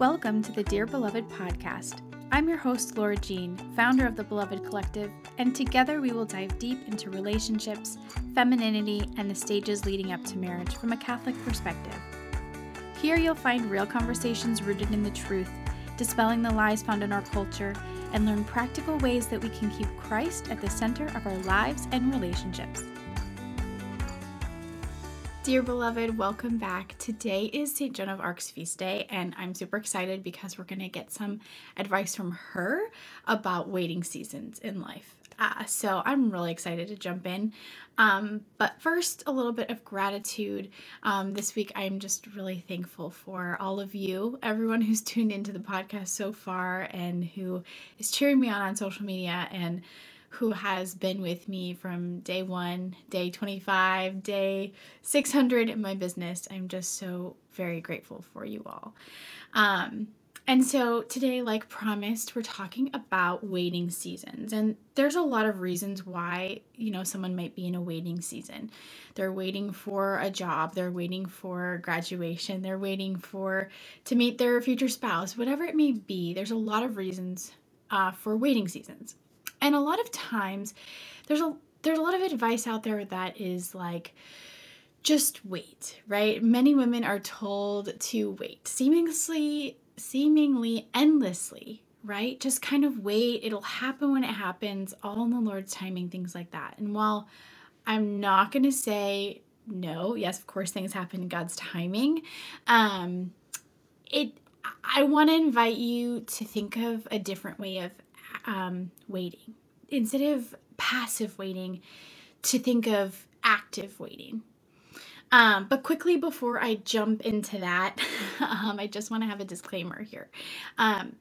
Welcome to the Dear Beloved podcast. I'm your host, Laura Jean, founder of the Beloved Collective, and together we will dive deep into relationships, femininity, and the stages leading up to marriage from a Catholic perspective. Here you'll find real conversations rooted in the truth, dispelling the lies found in our culture, and learn practical ways that we can keep Christ at the center of our lives and relationships. Dear beloved, welcome back. Today is St. Joan of Arc's feast day, and I'm super excited because we're going to get some advice from her about waiting seasons in life. Uh, so I'm really excited to jump in. Um, but first, a little bit of gratitude. Um, this week, I'm just really thankful for all of you, everyone who's tuned into the podcast so far and who is cheering me on on social media and who has been with me from day one, day 25, day 600 in my business. I'm just so very grateful for you all. Um, and so today, like promised, we're talking about waiting seasons. And there's a lot of reasons why, you know, someone might be in a waiting season. They're waiting for a job, they're waiting for graduation, they're waiting for to meet their future spouse, whatever it may be. There's a lot of reasons uh, for waiting seasons. And a lot of times there's a there's a lot of advice out there that is like just wait, right? Many women are told to wait, seemingly seemingly endlessly, right? Just kind of wait, it'll happen when it happens, all in the Lord's timing, things like that. And while I'm not going to say no, yes, of course things happen in God's timing. Um it I want to invite you to think of a different way of um, waiting. Instead of passive waiting, to think of active waiting. Um, but quickly before I jump into that, um, I just want to have a disclaimer here. Um,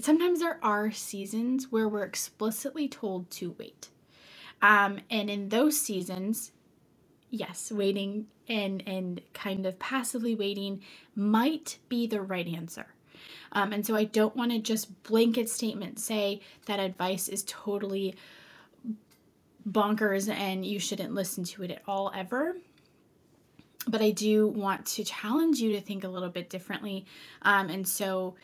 sometimes there are seasons where we're explicitly told to wait. Um, and in those seasons, yes, waiting and, and kind of passively waiting might be the right answer. Um, and so I don't want to just blanket statement say that advice is totally bonkers and you shouldn't listen to it at all ever. But I do want to challenge you to think a little bit differently. Um, and so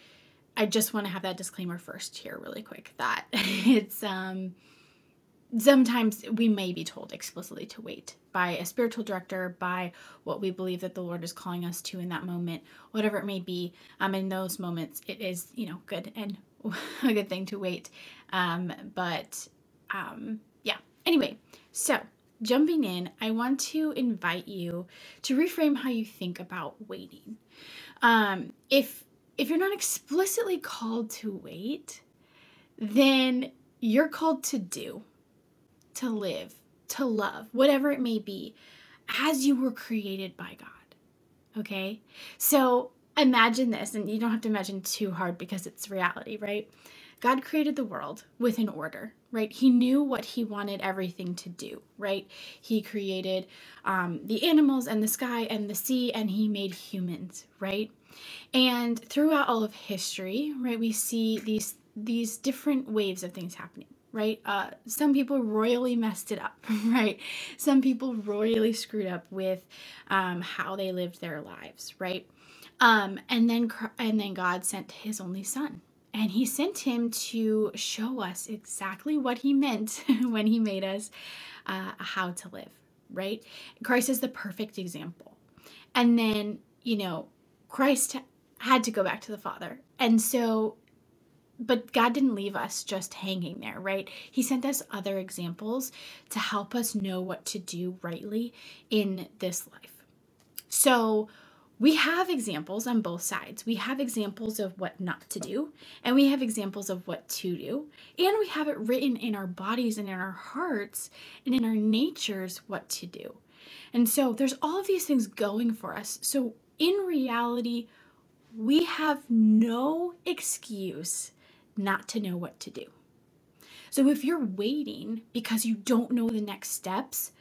I just want to have that disclaimer first here, really quick, that it's um, sometimes we may be told explicitly to wait by a spiritual director, by what we believe that the Lord is calling us to in that moment, whatever it may be. Um, in those moments, it is you know good and a good thing to wait. Um, but um, yeah. Anyway, so jumping in, I want to invite you to reframe how you think about waiting. Um, if if you're not explicitly called to wait, then you're called to do to live, to love, whatever it may be, as you were created by God. Okay? So imagine this, and you don't have to imagine too hard because it's reality, right? God created the world with an order, right? He knew what he wanted everything to do, right? He created um, the animals and the sky and the sea, and he made humans, right? And throughout all of history, right, we see these these different waves of things happening right? Uh, some people royally messed it up, right? Some people royally screwed up with um, how they lived their lives, right? Um, and then and then God sent His only Son, and He sent Him to show us exactly what He meant when He made us, uh, how to live, right? Christ is the perfect example, and then you know Christ had to go back to the Father, and so but God didn't leave us just hanging there, right? He sent us other examples to help us know what to do rightly in this life. So, we have examples on both sides. We have examples of what not to do, and we have examples of what to do. And we have it written in our bodies and in our hearts and in our natures what to do. And so there's all of these things going for us. So in reality, we have no excuse not to know what to do. So if you're waiting because you don't know the next steps,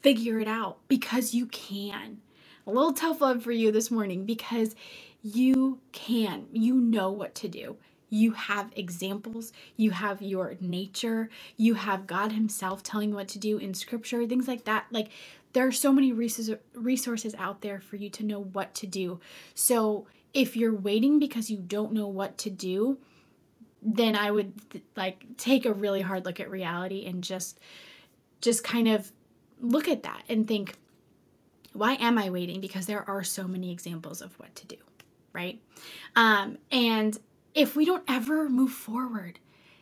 figure it out because you can. A little tough love for you this morning because you can. You know what to do. You have examples, you have your nature, you have God Himself telling you what to do in scripture, things like that. Like, there are so many resources out there for you to know what to do. So, if you're waiting because you don't know what to do, then I would like take a really hard look at reality and just just kind of look at that and think why am I waiting? Because there are so many examples of what to do, right? Um, and if we don't ever move forward,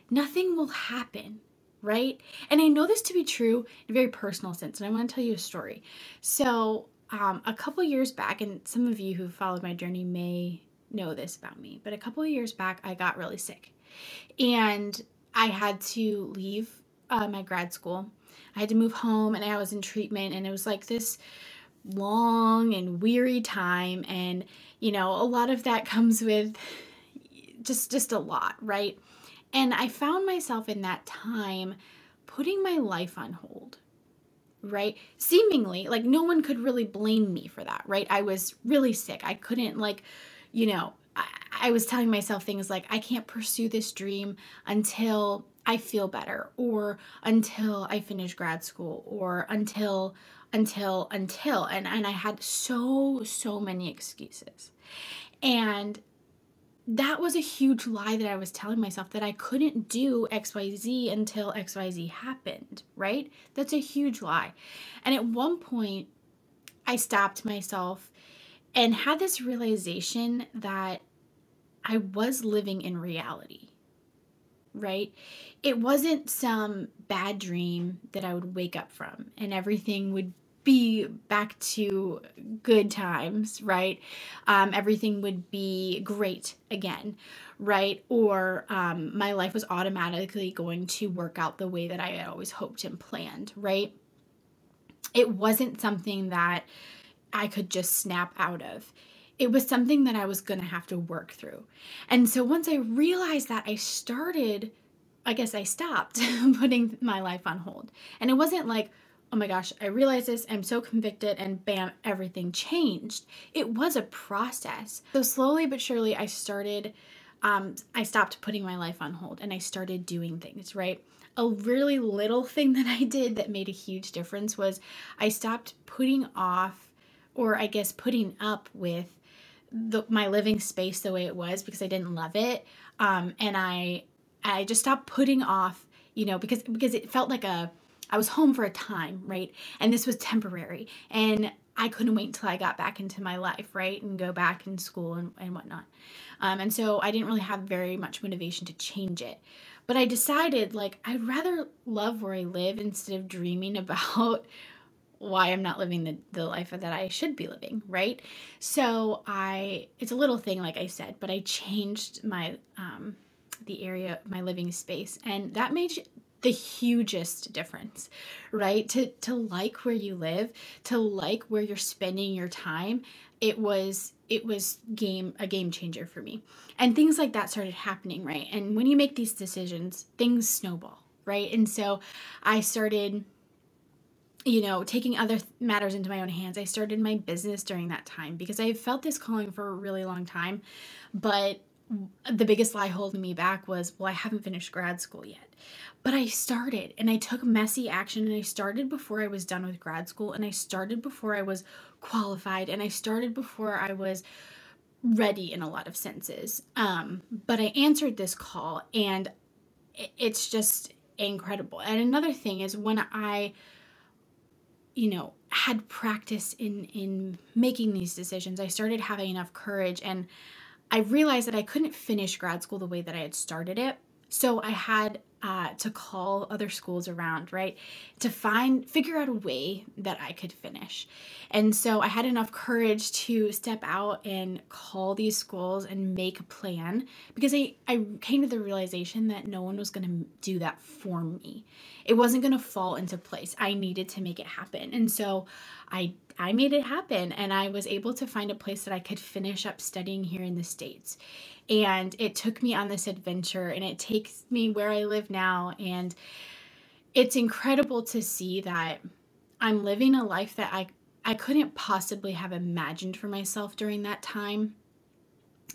nothing will happen, right? And I know this to be true in a very personal sense, and I want to tell you a story. So, um, a couple years back, and some of you who followed my journey may know this about me, but a couple years back, I got really sick. And I had to leave uh, my grad school. I had to move home, and I was in treatment, and it was like this long and weary time. And you know a lot of that comes with just just a lot right? And i found myself in that time putting my life on hold right? Seemingly like no one could really blame me for that right? I was really sick. I couldn't like you know I, was telling myself things like i can't pursue this dream until i feel better or until i finish grad school or until until until and and I had so so many excuses. And that was a huge lie that I was telling myself that I couldn't do XYZ until XYZ happened, right? That's a huge lie. And at one point I stopped myself and had this realization that I was living in reality. Right? It wasn't some bad dream that I would wake up from and everything would be back to good times, right? Um, everything would be great again, right? Or um, my life was automatically going to work out the way that I had always hoped and planned, right? It wasn't something that I could just snap out of. It was something that I was going to have to work through. And so once I realized that, I started, I guess I stopped putting my life on hold. And it wasn't like, oh my gosh, I realized this, I'm so convicted, and bam, everything changed. It was a process. So slowly but surely, I started, um, I stopped putting my life on hold and I started doing things, right? A really little thing that I did that made a huge difference was I stopped putting off, or I guess putting up with the, my living space the way it was because I didn't love it. Um, and I, I just stopped putting off, you know, because because it felt like a I was home for a time, right? And this was temporary. And I couldn't wait until I got back into my life, right? And go back in school and, and whatnot. Um, and so I didn't really have very much motivation to change it. But I decided, like, I'd rather love where I live instead of dreaming about why I'm not living the, the life that I should be living, right? So I, it's a little thing, like I said, but I changed my, um, the area, my living space. And that made the hugest difference right to to like where you live to like where you're spending your time it was it was game a game changer for me and things like that started happening right and when you make these decisions things snowball right and so i started you know taking other matters into my own hands i started my business during that time because i felt this calling for a really long time but the biggest lie holding me back was, well, I haven't finished grad school yet. But I started and I took messy action and I started before I was done with grad school and I started before I was qualified and I started before I was ready in a lot of senses. Um, but I answered this call and it's just incredible. And another thing is when I you know had practice in in making these decisions i started having enough courage and I realized that I couldn't finish grad school the way that I had started it. So I had uh, to call other schools around, right, to find, figure out a way that I could finish. And so I had enough courage to step out and call these schools and make a plan because I, I came to the realization that no one was going to do that for me. It wasn't going to fall into place. I needed to make it happen. And so I I made it happen and I was able to find a place that I could finish up studying here in the States. And it took me on this adventure and it takes me where I live now. And it's incredible to see that I'm living a life that I, I couldn't possibly have imagined for myself during that time.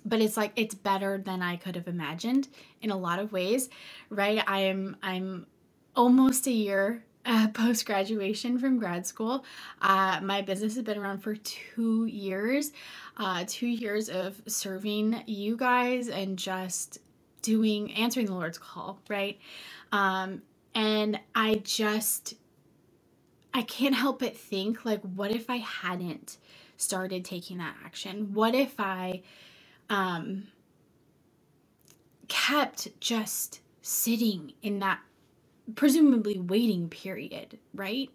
But it's like it's better than I could have imagined in a lot of ways, right? I am I'm almost a year uh, post graduation from grad school. Uh, my business has been around for two years, uh, two years of serving you guys and just doing, answering the Lord's call, right? Um, and I just, I can't help but think, like, what if I hadn't started taking that action? What if I um, kept just sitting in that presumably waiting period, right?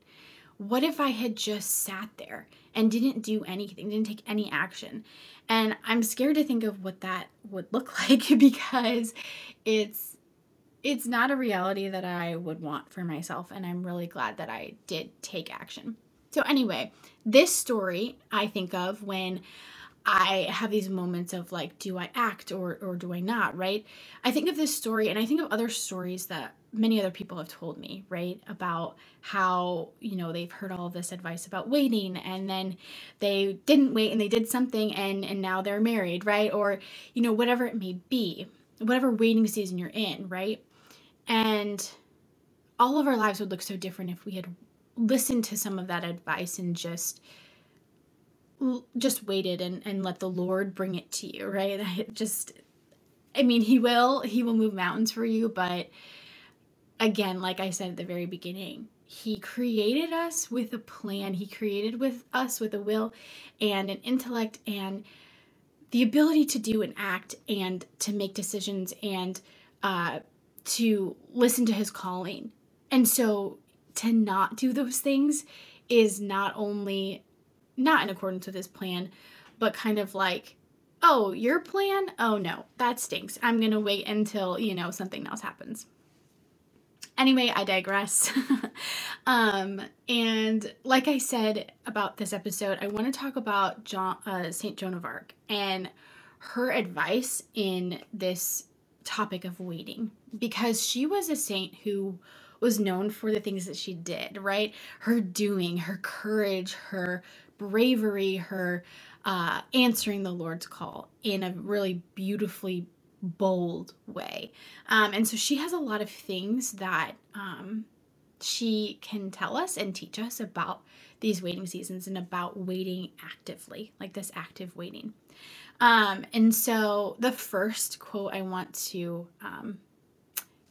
What if I had just sat there and didn't do anything, didn't take any action? And I'm scared to think of what that would look like because it's it's not a reality that I would want for myself and I'm really glad that I did take action. So anyway, this story I think of when I have these moments of like, do I act or or do I not, right? I think of this story and I think of other stories that many other people have told me, right? About how, you know, they've heard all this advice about waiting and then they didn't wait and they did something and and now they're married, right? Or, you know, whatever it may be, whatever waiting season you're in, right? And all of our lives would look so different if we had listened to some of that advice and just just waited and, and let the Lord bring it to you, right? I just, I mean, He will, He will move mountains for you, but again, like I said at the very beginning, He created us with a plan. He created with us with a will and an intellect and the ability to do and act and to make decisions and uh, to listen to His calling. And so to not do those things is not only not in accordance with his plan, but kind of like, oh, your plan? Oh no, that stinks. I'm going to wait until, you know, something else happens. Anyway, I digress. um, and like I said about this episode, I want to talk about John, uh, Saint Joan of Arc and her advice in this topic of waiting because she was a saint who was known for the things that she did, right? Her doing, her courage, her bravery, her uh, answering the Lord's call in a really beautifully bold way. Um, and so she has a lot of things that um, she can tell us and teach us about these waiting seasons and about waiting actively, like this active waiting. Um, and so the first quote I want to um,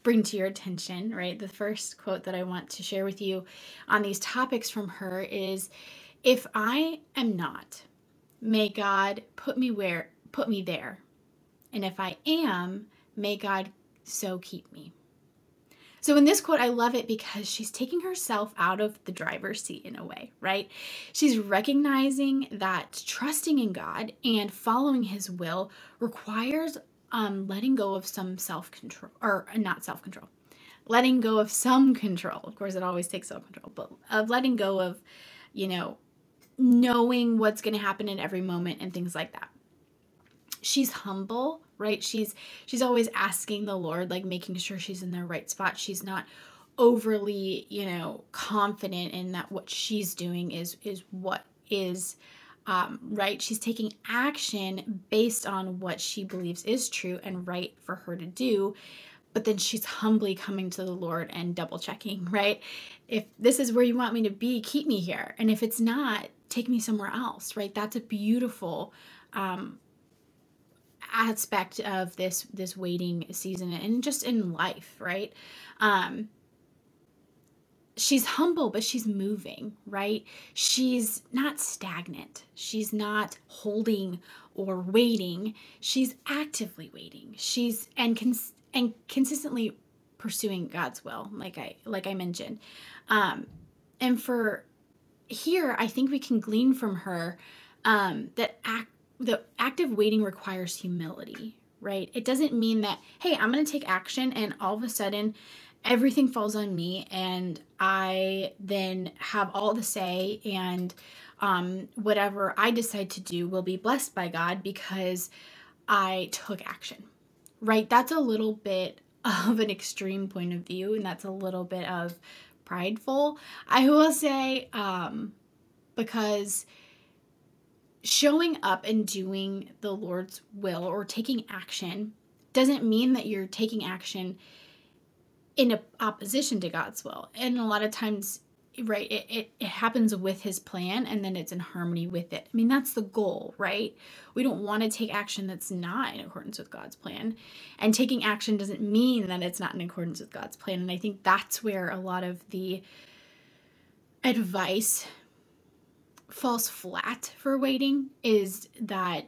bring to your attention, right? The first quote that I want to share with you on these topics from her is if I am not, may God put me where put me there. And if I am, may God so keep me. So in this quote, I love it because she's taking herself out of the driver's seat in a way, right? She's recognizing that trusting in God and following his will requires um, letting go of some self control, or not self control, letting go of some control. Of course, it always takes self control, but of letting go of, you know, knowing what's going to happen in every moment and things like that she's humble right? She's she's always asking the lord like making sure she's in the right spot. She's not overly you know confident in that what she's doing is is what is um, right. She's taking action based on what she believes is true and right for her to do but then she's humbly coming to the lord and double checking right? If this is where you want me to be keep me here. And if it's not take me somewhere else, right? That's a beautiful um, aspect of this this waiting season and just in life, right? Um, she's humble, but she's moving, right? She's not stagnant. She's not holding or waiting. She's actively waiting. She's and cons- and consistently pursuing God's will, like I like I mentioned. Um, and for here I think we can glean from her um, that act the active waiting requires humility, right? It doesn't mean that hey, I'm going to take action and all of a sudden everything falls on me and I then have all the say and um, whatever I decide to do will be blessed by God because I took action, right? That's a little bit of an extreme point of view, and that's a little bit of prideful, I will say, um, because showing up and doing the Lord's will or taking action doesn't mean that you're taking action in opposition to God's will. And a lot of times right it, it, it happens with his plan and then it's in harmony with it. I mean that's the goal right? We don't want to take action that's not in accordance with god's plan. And taking action doesn't mean that it's not in accordance with god's plan. And i think that's where a lot of the advice falls flat for waiting is that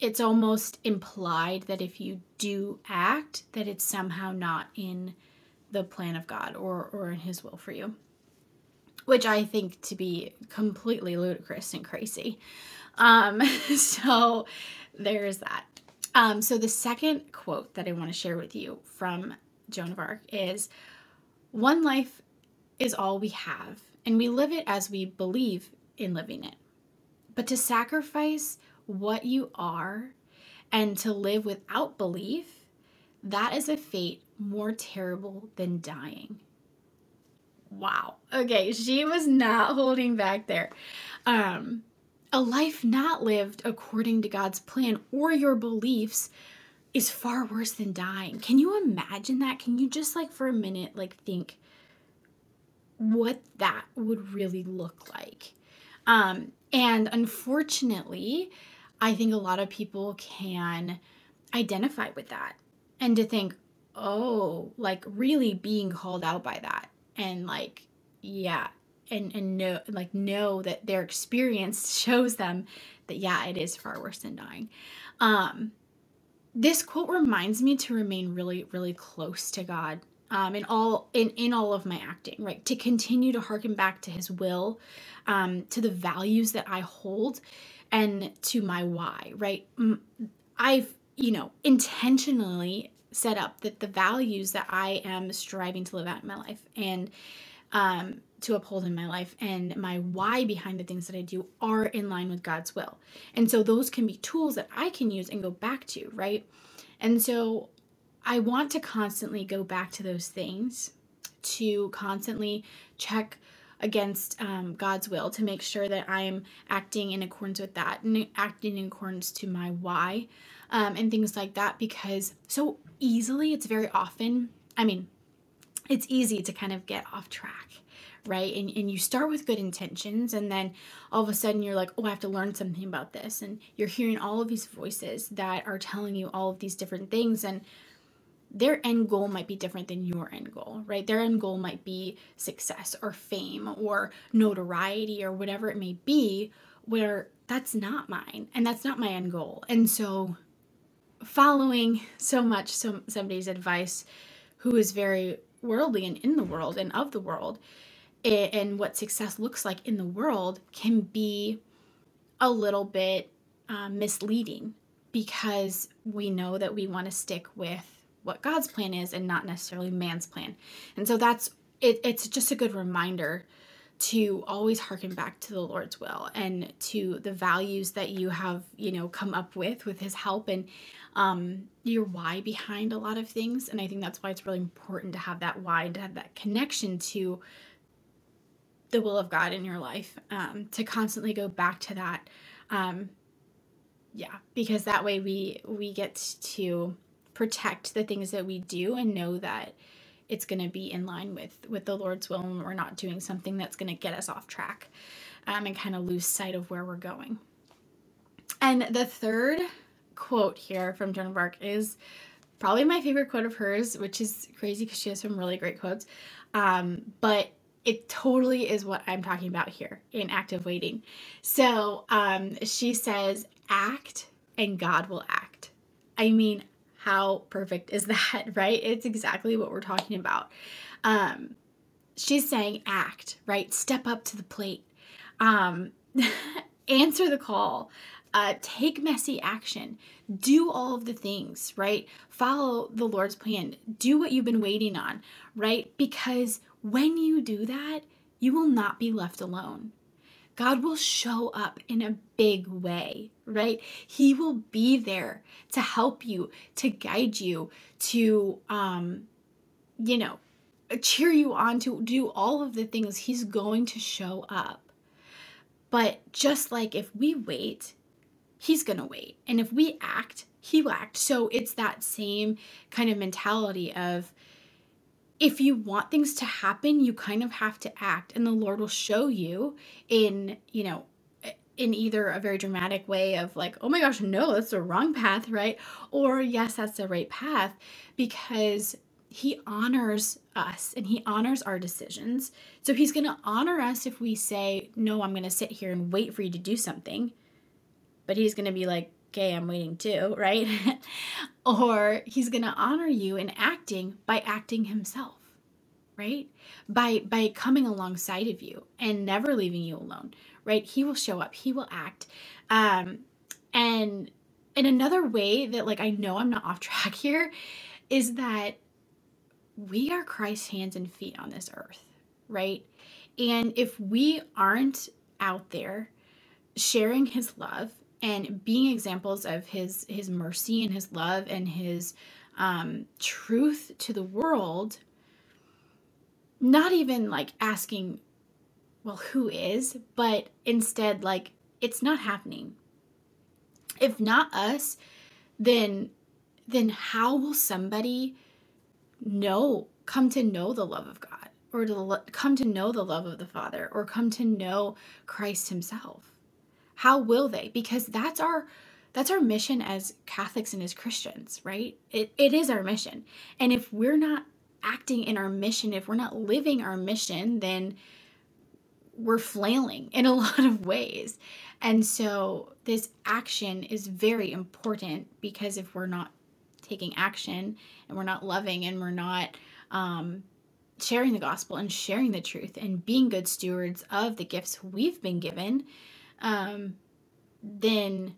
it's almost implied that if you do act that it's somehow not in the plan of god or or in his will for you which I think to be completely ludicrous and crazy. Um, so there's that. Um, so the second quote that I want to share with you from Joan of Arc is One life is all we have, and we live it as we believe in living it. But to sacrifice what you are and to live without belief, that is a fate more terrible than dying wow. Okay, she was not holding back there. Um, a life not lived according to God's plan or your beliefs is far worse than dying. Can you imagine that? Can you just like for a minute like think what that would really look like? Um, and unfortunately, I think a lot of people can identify with that and to think, oh, like really being called out by that. And like yeah and and know like know that their experience shows them that yeah it is far worse than dying. Um this quote reminds me to remain really really close to god um, in all in in all of my acting right to continue to harken back to his will um, to the values that i hold and to my why right i've you know intentionally set up that the values that I am striving to live out in my life and um, to uphold in my life and my why behind the things that I do are in line with God's will. And so those can be tools that I can use and go back to, right? And so I want to constantly go back to those things to constantly check against um, God's will to make sure that I am acting in accordance with that and acting in accordance to my why um, and things like that because so easily it's very often i mean it's easy to kind of get off track right? And, and you start with good intentions and then all of a sudden you're like oh i have to learn something about this and you're hearing all of these voices that are telling you all of these different things and their end goal might be different than your end goal, right? Their end goal might be success or fame or notoriety or whatever it may be, where that's not mine and that's not my end goal. And so following so much so somebody's advice who is very worldly and in the world and of the world and what success looks like in the world can be a little bit uh, misleading because we know that we want to stick with what God's plan is and not necessarily man's plan. And so that's it, it's just a good reminder to always harken back to the Lord's will and to the values that you have, you know, come up with with his help and um, your why behind a lot of things. And I think that's why it's really important to have that why, and to have that connection to the will of God in your life, um, to constantly go back to that. Um, yeah, because that way we we get to protect the things that we do and know that it's going to be in line with with the Lord's will and we're not doing something that's going to get us off track um, and kind of lose sight of where we're going. And the third quote here from Joan of Arc is probably my favorite quote of hers, which is crazy because she has some really great quotes. Um, but it totally is what I'm talking about here in active waiting. So um, she says, act and God will act. I mean, how perfect is that, right? It's exactly what we're talking about. Um, she's saying act, right? Step up to the plate. Um, answer the call. Uh, take messy action. Do all of the things, right? Follow the Lord's plan. Do what you've been waiting on, right? Because when you do that, you will not be left alone. God will show up in a big way, right? He will be there to help you, to guide you, to, um, you know, cheer you on, to do all of the things. He's going to show up. But just like if we wait, He's going to wait. And if we act, He will act. So it's that same kind of mentality of, if you want things to happen, you kind of have to act, and the Lord will show you in, you know, in either a very dramatic way of like, oh my gosh, no, that's the wrong path, right? Or yes, that's the right path because he honors us and he honors our decisions. So he's going to honor us if we say, no, I'm going to sit here and wait for you to do something. But he's going to be like, okay, I'm waiting too, right? or he's going to honor you in acting by acting himself right? By by coming alongside of you and never leaving you alone right? He will show up he will act. Um and in another way that like i know i'm not off track here is that we are christ's hands and feet on this earth right? And if we aren't out there sharing his love and being examples of his his mercy and his love and his um, truth to the world not even like asking, well, who is, but instead, like, it's not happening. If not us, then then how will somebody know come to know the love of God or to lo- come to know the love of the Father or come to know Christ himself? How will they? Because that's our that's our mission as Catholics and as Christians, right? It, it is our mission. And if we're not acting in our mission, if we're not living our mission, then we're flailing in a lot of ways. And so this action is very important because if we're not taking action and we're not loving and we're not um, sharing the gospel and sharing the truth and being good stewards of the gifts we've been given, um, then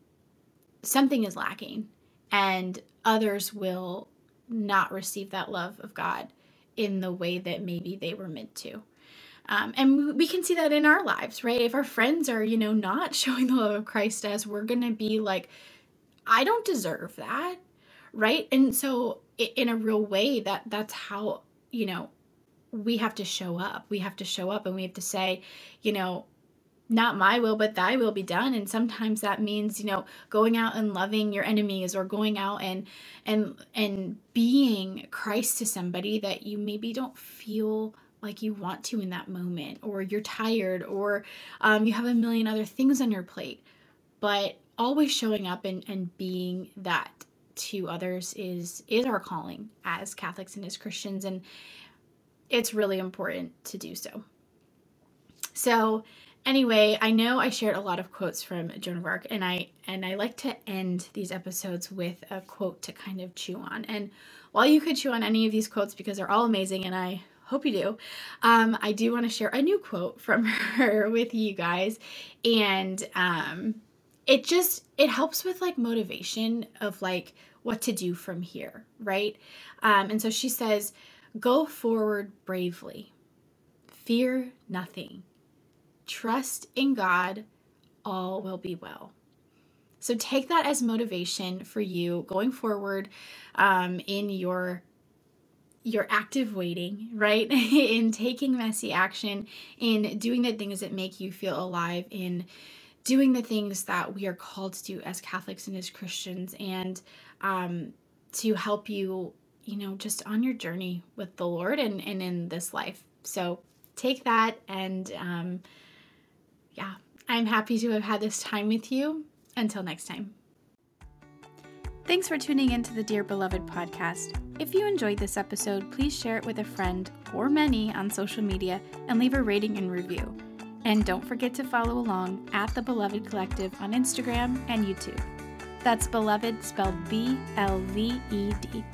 something is lacking and others will not receive that love of God in the way that maybe they were meant to. Um, and we can see that in our lives, right? If our friends are, you know, not showing the love of Christ as we're going to be like, I don't deserve that, right? And so, in a real way, that that's how you know we have to show up. We have to show up, and we have to say, you know, not my will but thy will be done. And sometimes that means you know going out and loving your enemies or going out and and and being christ to somebody that you maybe don't feel like you want to in that moment or you're tired or um, you have a million other things on your plate. But always showing up and, and being that to others is is our calling as catholics and as christians. And it's really important to do so. So anyway, I know I shared a lot of quotes from Joan of Arc, and I and I like to end these episodes with a quote to kind of chew on. And while you could chew on any of these quotes because they're all amazing, and I hope you do, um, I do want to share a new quote from her with you guys, and um, it just it helps with like motivation of like what to do from here, right? Um, and so she says, "Go forward bravely." Fear nothing Trust in God, all will be well. So take that as motivation for you going forward um, in your your active waiting, right? in taking messy action, in doing the things that make you feel alive, in doing the things that we are called to do as Catholics and as Christians, and um, to help you, you know, just on your journey with the Lord and, and in this life. So take that and um, yeah, I'm happy to have had this time with you. Until next time. Thanks for tuning in to the Dear Beloved podcast. If you enjoyed this episode, please share it with a friend or many on social media and leave a rating and review. And don't forget to follow along at the Beloved Collective on Instagram and YouTube. That's Beloved spelled B L V E D.